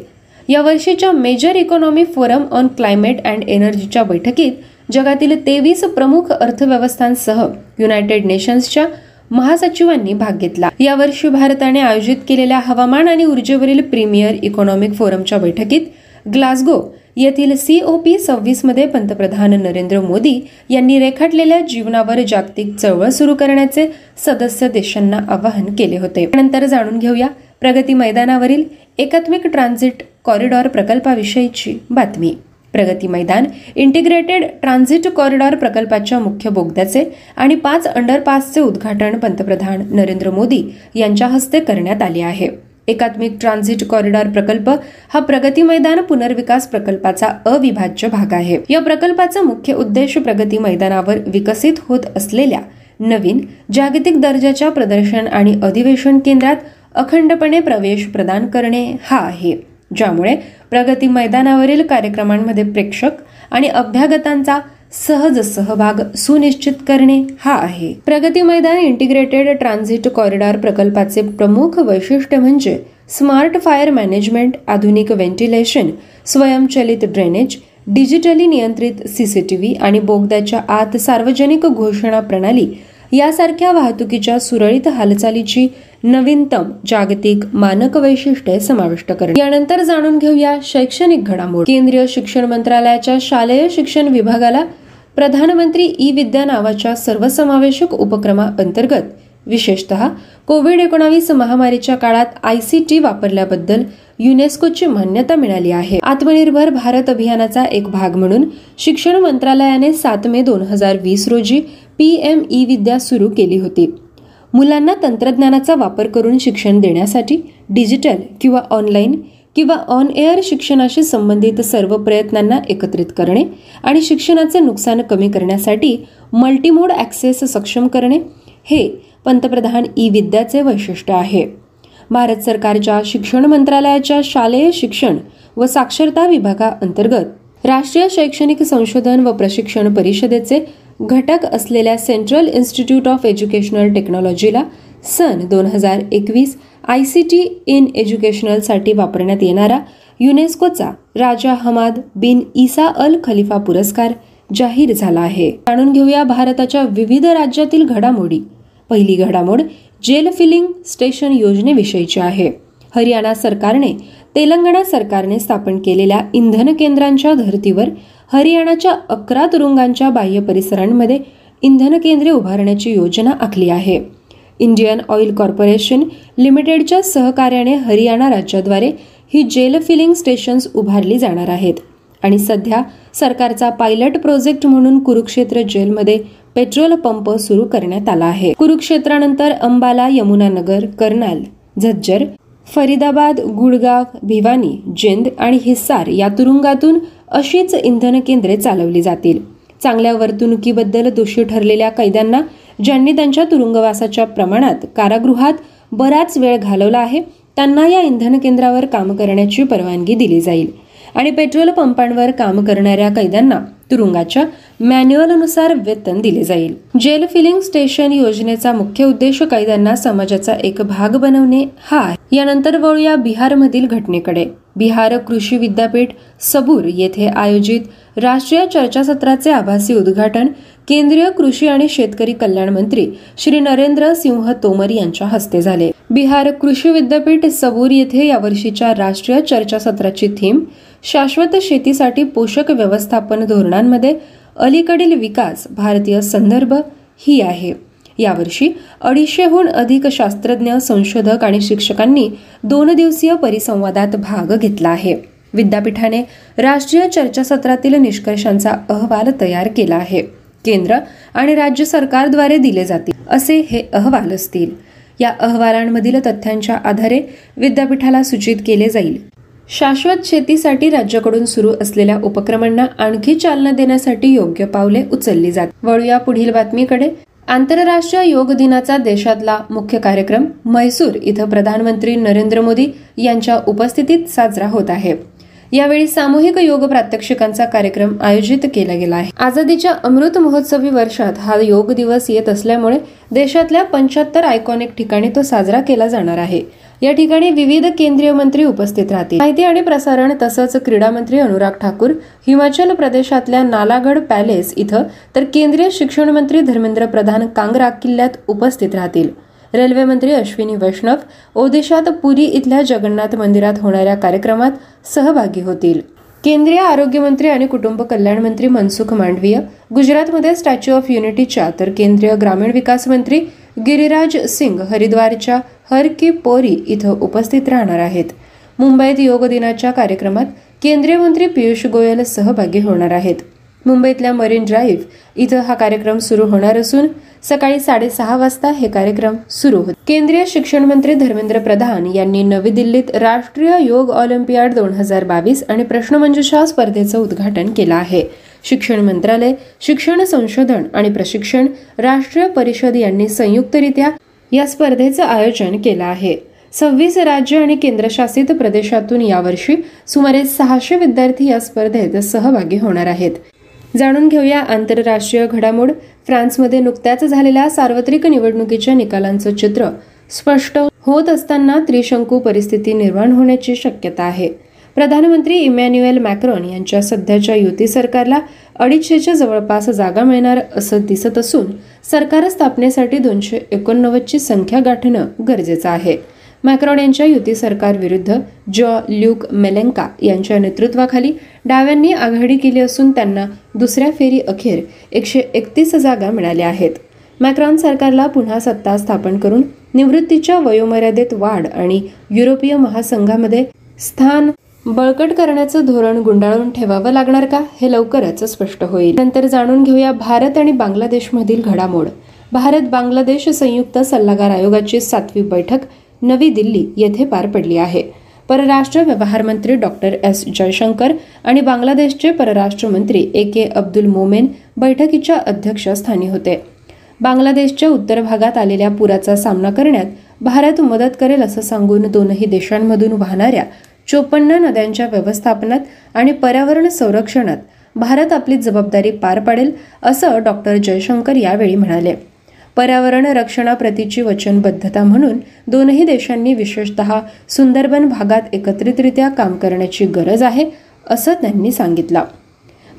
या वर्षीच्या major economy forum on climate and एनर्जीच्या बैठकीत जगातील तेवीस प्रमुख अर्थव्यवस्थांसह युनायटेड नेशन्सच्या महासचिवांनी भाग घेतला. यावर्षी भारताने आयोजित केलेल्या हवामान आणि ऊर्जेवरील प्रीमियर इकॉनॉमिक फोरमच्या बैठकीत ग्लासगो येथील सीओपी पी सव्वीसमध्ये पंतप्रधान नरेंद्र मोदी यांनी रेखाटलेल्या जीवनावर जागतिक चळवळ सुरू करण्याचे सदस्य देशांना आवाहन केले होते. नंतर जाणून घेऊया प्रगती मैदानावरील एकात्मिक ट्रान्झिट कॉरिडॉर प्रकल्पाविषयीची बातमी. प्रगती मैदान इंटिग्रेटेड ट्रान्झिट कॉरिडॉर प्रकल्पाच्या मुख्य बोगद्याचे आणि पाच अंडरपासचे उद्घाटन पंतप्रधान नरेंद्र मोदी यांच्या हस्ते करण्यात आले आहे. एकात्मिक ट्रान्झिट कॉरिडॉर प्रकल्प हा प्रगती मैदान पुनर्विकास प्रकल्पाचा अविभाज्य भाग आहे. या प्रकल्पाचा मुख्य उद्देश प्रगती मैदानावर विकसित होत असलेल्या नवीन जागतिक दर्जाच्या प्रदर्शन आणि अधिवेशन केंद्रात अखंडपणे प्रवेश प्रदान करणे हा आहे. ज्यामुळे प्रगती मैदानावरील कार्यक्रमांमध्ये प्रेक्षक आणि अभ्यागतांचा सहज सहभाग सुनिश्चित करणे हा आहे. प्रगती मैदान इंटिग्रेटेड ट्रान्झिट कॉरिडॉर प्रकल्पाचे प्रमुख वैशिष्ट्य म्हणजे स्मार्ट फायर मॅनेजमेंट आधुनिक व्हेंटिलेशन स्वयंचलित ड्रेनेज डिजिटली नियंत्रित सीसीटीव्ही आणि बोगद्याच्या आत सार्वजनिक घोषणा प्रणाली यासारख्या वाहतुकीच्या सुरळीत हालचालीची नवीनतम जागतिक मानक वैशिष्ट्ये समाविष्ट करणे. यानंतर जाणून घेऊया शैक्षणिक घडामोड. केंद्रीय शिक्षण मंत्रालयाच्या शालेय शिक्षण विभागाला प्रधानमंत्री ई विद्या नावाच्या सर्वसमावेशक उपक्रमाअंतर्गत विशेषतः कोविड एकोणावीस महामारीच्या काळात आयसीटी वापरल्याबद्दल युनेस्कोची मान्यता मिळाली आहे. आत्मनिर्भर भारत अभियानाचा एक भाग म्हणून शिक्षण मंत्रालयाने सात मे दोन हजार वीस रोजी पी एम ई विद्या सुरू केली होती. मुलांना तंत्रज्ञानाचा वापर करून शिक्षण देण्यासाठी डिजिटल किंवा ऑनलाईन किंवा ऑन एअर शिक्षणाशी संबंधित सर्व प्रयत्नांना एकत्रित करणे आणि शिक्षणाचे नुकसान कमी करण्यासाठी मल्टीमोड ॲक्सेस सक्षम करणे हे पंतप्रधान ई विद्याचे वैशिष्ट्य आहे. भारत सरकारच्या शिक्षण मंत्रालयाच्या शालेय शिक्षण व साक्षरता विभागाअंतर्गत राष्ट्रीय शैक्षणिक संशोधन व प्रशिक्षण परिषदेचे घटक असलेल्या सेंट्रल इन्स्टिट्यूट ऑफ एज्युकेशनल टेक्नॉलॉजीला सन दोन हजार एकवीस आय सी टी इन एज्युकेशनलसाठी वापरण्यात येणारा युनेस्कोचा राजा हमाद बिन इसा अल खलिफा पुरस्कार जाहीर झाला आहे. जाणून घेऊया भारताच्या विविध राज्यातील घडामोडी. पहिली घडामोड जेल फिलिंग स्टेशन योजनेविषयीची आहे. हरियाणा सरकारने तेलंगणा सरकारने स्थापन केलेल्या इंधन केंद्रांच्या धर्तीवर हरियाणाच्या अकरा तुरुंगांच्या बाह्य परिसरांमध्ये इंधन केंद्रे उभारण्याची योजना आखली आहे. इंडियन ऑइल कॉर्पोरेशन लिमिटेडच्या सहकार्याने हरियाणा राज्याद्वारे ही जेल फिलिंग स्टेशन्स उभारली जाणार आहेत. आणि सध्या सरकारचा पायलट प्रोजेक्ट म्हणून कुरुक्षेत्र जेलमध्ये पेट्रोल पंप सुरू करण्यात आला आहे. कुरुक्षेत्रानंतर अंबाला यमुनानगर कर्नाल झज्जर फरीदाबाद गुडगाव भिवानी जिंद आणि हिस्सार या तुरुंगातून अशीच इंधन केंद्रे चालवली जातील. चांगल्या वर्तणुकीबद्दल दोषी ठरलेल्या कैद्यांना ज्यांनी त्यांच्या तुरुंगवासाच्या प्रमाणात कारागृहात बराच वेळ घालवला आहे त्यांना या इंधन केंद्रावर काम करण्याची परवानगी दिली जाईल. आणि पेट्रोल पंपांवर काम करणाऱ्या कैद्यांना तुरुंगाच्या मॅन्युअलनुसार वेतन दिले जाईल. जेल फिलिंग स्टेशन योजनेचा मुख्य उद्देश कैद्यांना समाजाचा एक भाग बनवणे हा आहे. यानंतर वळूया बिहारमधील घटनेकडे. बिहार कृषी विद्यापीठ सबूर येथे आयोजित राष्ट्रीय चर्चासत्राचे आभासी उद्घाटन केंद्रीय कृषी आणि शेतकरी कल्याण मंत्री श्री नरेंद्र सिंह तोमर यांच्या हस्ते झाले. बिहार कृषी विद्यापीठ सबूर येथे यावर्षीच्या राष्ट्रीय चर्चासत्राची थीम शाश्वत शेतीसाठी पोषक व्यवस्थापन धोरणांमध्ये अलीकडील विकास भारतीय संदर्भ ही आहे. यावर्षी अडीचशेहून अधिक शास्त्रज्ञ संशोधक आणि शिक्षकांनी दोन दिवसीय परिसंवादात भाग घेतला आहे. विद्यापीठाने राष्ट्रीय चर्चासत्रातील निष्कर्षांचा अहवाल तयार केला आहे. केंद्र आणि राज्य सरकारद्वारे दिले जातील असे हे अहवाल असतील. या अहवालांमधील तथ्यांच्या आधारे विद्यापीठाला सूचित केले जाईल. शाश्वत शेतीसाठी राज्याकडून सुरू असलेल्या उपक्रमांना आणखी चालना देण्यासाठी योग्य पावले उचलली जात. वळूया पुढील बातमीकडे. आंतरराष्ट्रीय योग दिनाचा देशातला मुख्य कार्यक्रम म्हैसूर इथं प्रधानमंत्री नरेंद्र मोदी यांच्या उपस्थितीत साजरा होत आहे. यावेळी सामूहिक योग प्रात्यक्षिकांचा कार्यक्रम आयोजित केला गेला आहे. आझादीच्या अमृत महोत्सवी वर्षात हा योग दिवस येत असल्यामुळे देशातल्या पंच्याहत्तर आयकॉनिक ठिकाणी तो साजरा केला जाणार आहे. या ठिकाणी विविध केंद्रीय मंत्री उपस्थित राहतील. माहिती आणि प्रसारण तसंच क्रीडा मंत्री अनुराग ठाकूर हिमाचल प्रदेशातल्या नालागड पॅलेस इथं तर केंद्रीय शिक्षण मंत्री धर्मेंद्र प्रधान कांगरा किल्ल्यात उपस्थित राहतील. रेल्वे मंत्री अश्विनी वैष्णव ओदिशात पुरी इथल्या जगन्नाथ मंदिरात होणाऱ्या कार्यक्रमात सहभागी होतील. केंद्रीय आरोग्यमंत्री आणि कुटुंब कल्याण मंत्री मनसुख मांडवीय गुजरातमध्ये स्टॅच्यू ऑफ युनिटीच्या तर केंद्रीय ग्रामीण विकास मंत्री गिरिराज सिंग हरिद्वारच्या हर की पोरी इथं उपस्थित राहणार आहेत. मुंबईत योग दिनाच्या कार्यक्रमात केंद्रीय मंत्री पियुष गोयल सहभागी होणार आहेत. मुंबईतल्या मरीन ड्राईव्ह इथं हा कार्यक्रम सुरू होणार असून सकाळी साडेसहा वाजता हे कार्यक्रम सुरू होत. केंद्रीय शिक्षण मंत्री धर्मेंद्र प्रधान यांनी नवी दिल्लीत राष्ट्रीय योग ऑलिम्पियाड दोन हजार बावीस आणि प्रश्नमंजुषा स्पर्धेचं उद्घाटन केलं आहे. शिक्षण मंत्रालय शिक्षण संशोधन आणि प्रशिक्षण राष्ट्रीय परिषद यांनी संयुक्तरित्या या स्पर्धेचं आयोजन केलं आहे. सव्वीस राज्य आणि केंद्रशासित प्रदेशातून यावर्षी सुमारे सहाशे विद्यार्थी या स्पर्धेत सहभागी होणार आहेत. जाणून घेऊया आंतरराष्ट्रीय घडामोड. फ्रान्समध्ये नुकत्याच झालेल्या सार्वत्रिक निवडणुकीच्या निकालांचं चित्र. स्पष्ट होत असताना त्रिशंकू परिस्थिती निर्माण होण्याची शक्यता आहे. प्रधानमंत्री इमॅन्युएल मॅक्रॉन यांच्या सध्याच्या युती सरकारला अडीचशेच्या जवळपास जागा मिळणार असं दिसत असून सरकार स्थापनेसाठी दोनशे एकोणनव्वदची संख्या गाठणं गरजेचं आहे. मॅक्रॉन यांच्या युती सरकारविरुद्ध जॉ ल्यूक मेलेंका यांच्या नेतृत्वाखाली डाव्यांनी आघाडी केली असून त्यांना दुसऱ्या फेरी अखेर एकशे एकतीस जागा मिळाल्या आहेत. मॅक्रॉन सरकारला पुन्हा सत्ता स्थापन करून निवृत्तीच्या वयोमर्यादेत वाढ आणि युरोपीय महासंघामध्ये स्थान बळकट करण्याचं धोरण गुंडाळून ठेवावं लागणार का? हे लवकरच स्पष्ट होईल. नंतर जाणून घेऊया भारत आणि बांगलादेशमधील घडामोड. भारत बांगलादेश संयुक्त सल्लागार आयोगाची सातवी बैठक नवी दिल्ली येथे पार पडली आहे. परराष्ट्र व्यवहार मंत्री डॉक्टर एस. जयशंकर आणि बांगलादेशचे परराष्ट्र मंत्री ए. के. अब्दुल मोमेन बैठकीच्या अध्यक्षस्थानी होते. बांगलादेशच्या उत्तर भागात आलेल्या पुराचा सामना करण्यात भारत मदत करेल असं सांगून दोनही देशांमधून वाहणाऱ्या चोपन्न नद्यांच्या व्यवस्थापनात आणि पर्यावरण संरक्षणात भारत आपली जबाबदारी पार पाडेल असं डॉक्टर जयशंकर यावेळी म्हणाले. पर्यावरण रक्षणाप्रतीची वचनबद्धता म्हणून दोनही देशांनी विशेषतः सुंदरबन भागात एकत्रितरित्या काम करण्याची गरज आहे असं त्यांनी सांगितलं.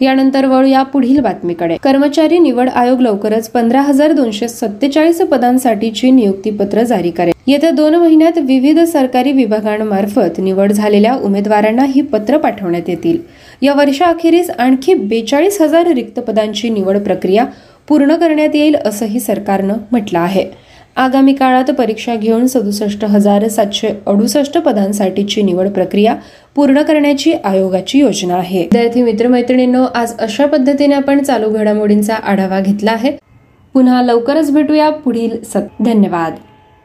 यानंतर वळूया पुढील बातमीकडे. कर्मचारी निवड आयोग लवकरच पंधरा हजार दोनशे सत्तेचाळीस पदांसाठीची नियुक्तीपत्र जारी करेल. येत्या दोन महिन्यात विविध सरकारी विभागांमार्फत निवड झालेल्या उमेदवारांना ही पत्र पाठवण्यात येतील. या वर्षाअखेरीस आणखी बेचाळीस हजार रिक्त पदांची निवड प्रक्रिया पूर्ण करण्यात येईल असंही सरकारनं म्हटलं आहे. आगामी काळात परीक्षा घेऊन सदुसष्ट हजार सातशे अडुसष्ट पदांसाठीची निवड प्रक्रिया पूर्ण करण्याची आयोगाची योजना आहे. विद्यार्थी मित्रमैत्रिणींनो आज अशा पद्धतीने आपण चालू घडामोडींचा आढावा घेतला आहे. पुन्हा लवकरच भेटूया पुढील सत धन्यवाद.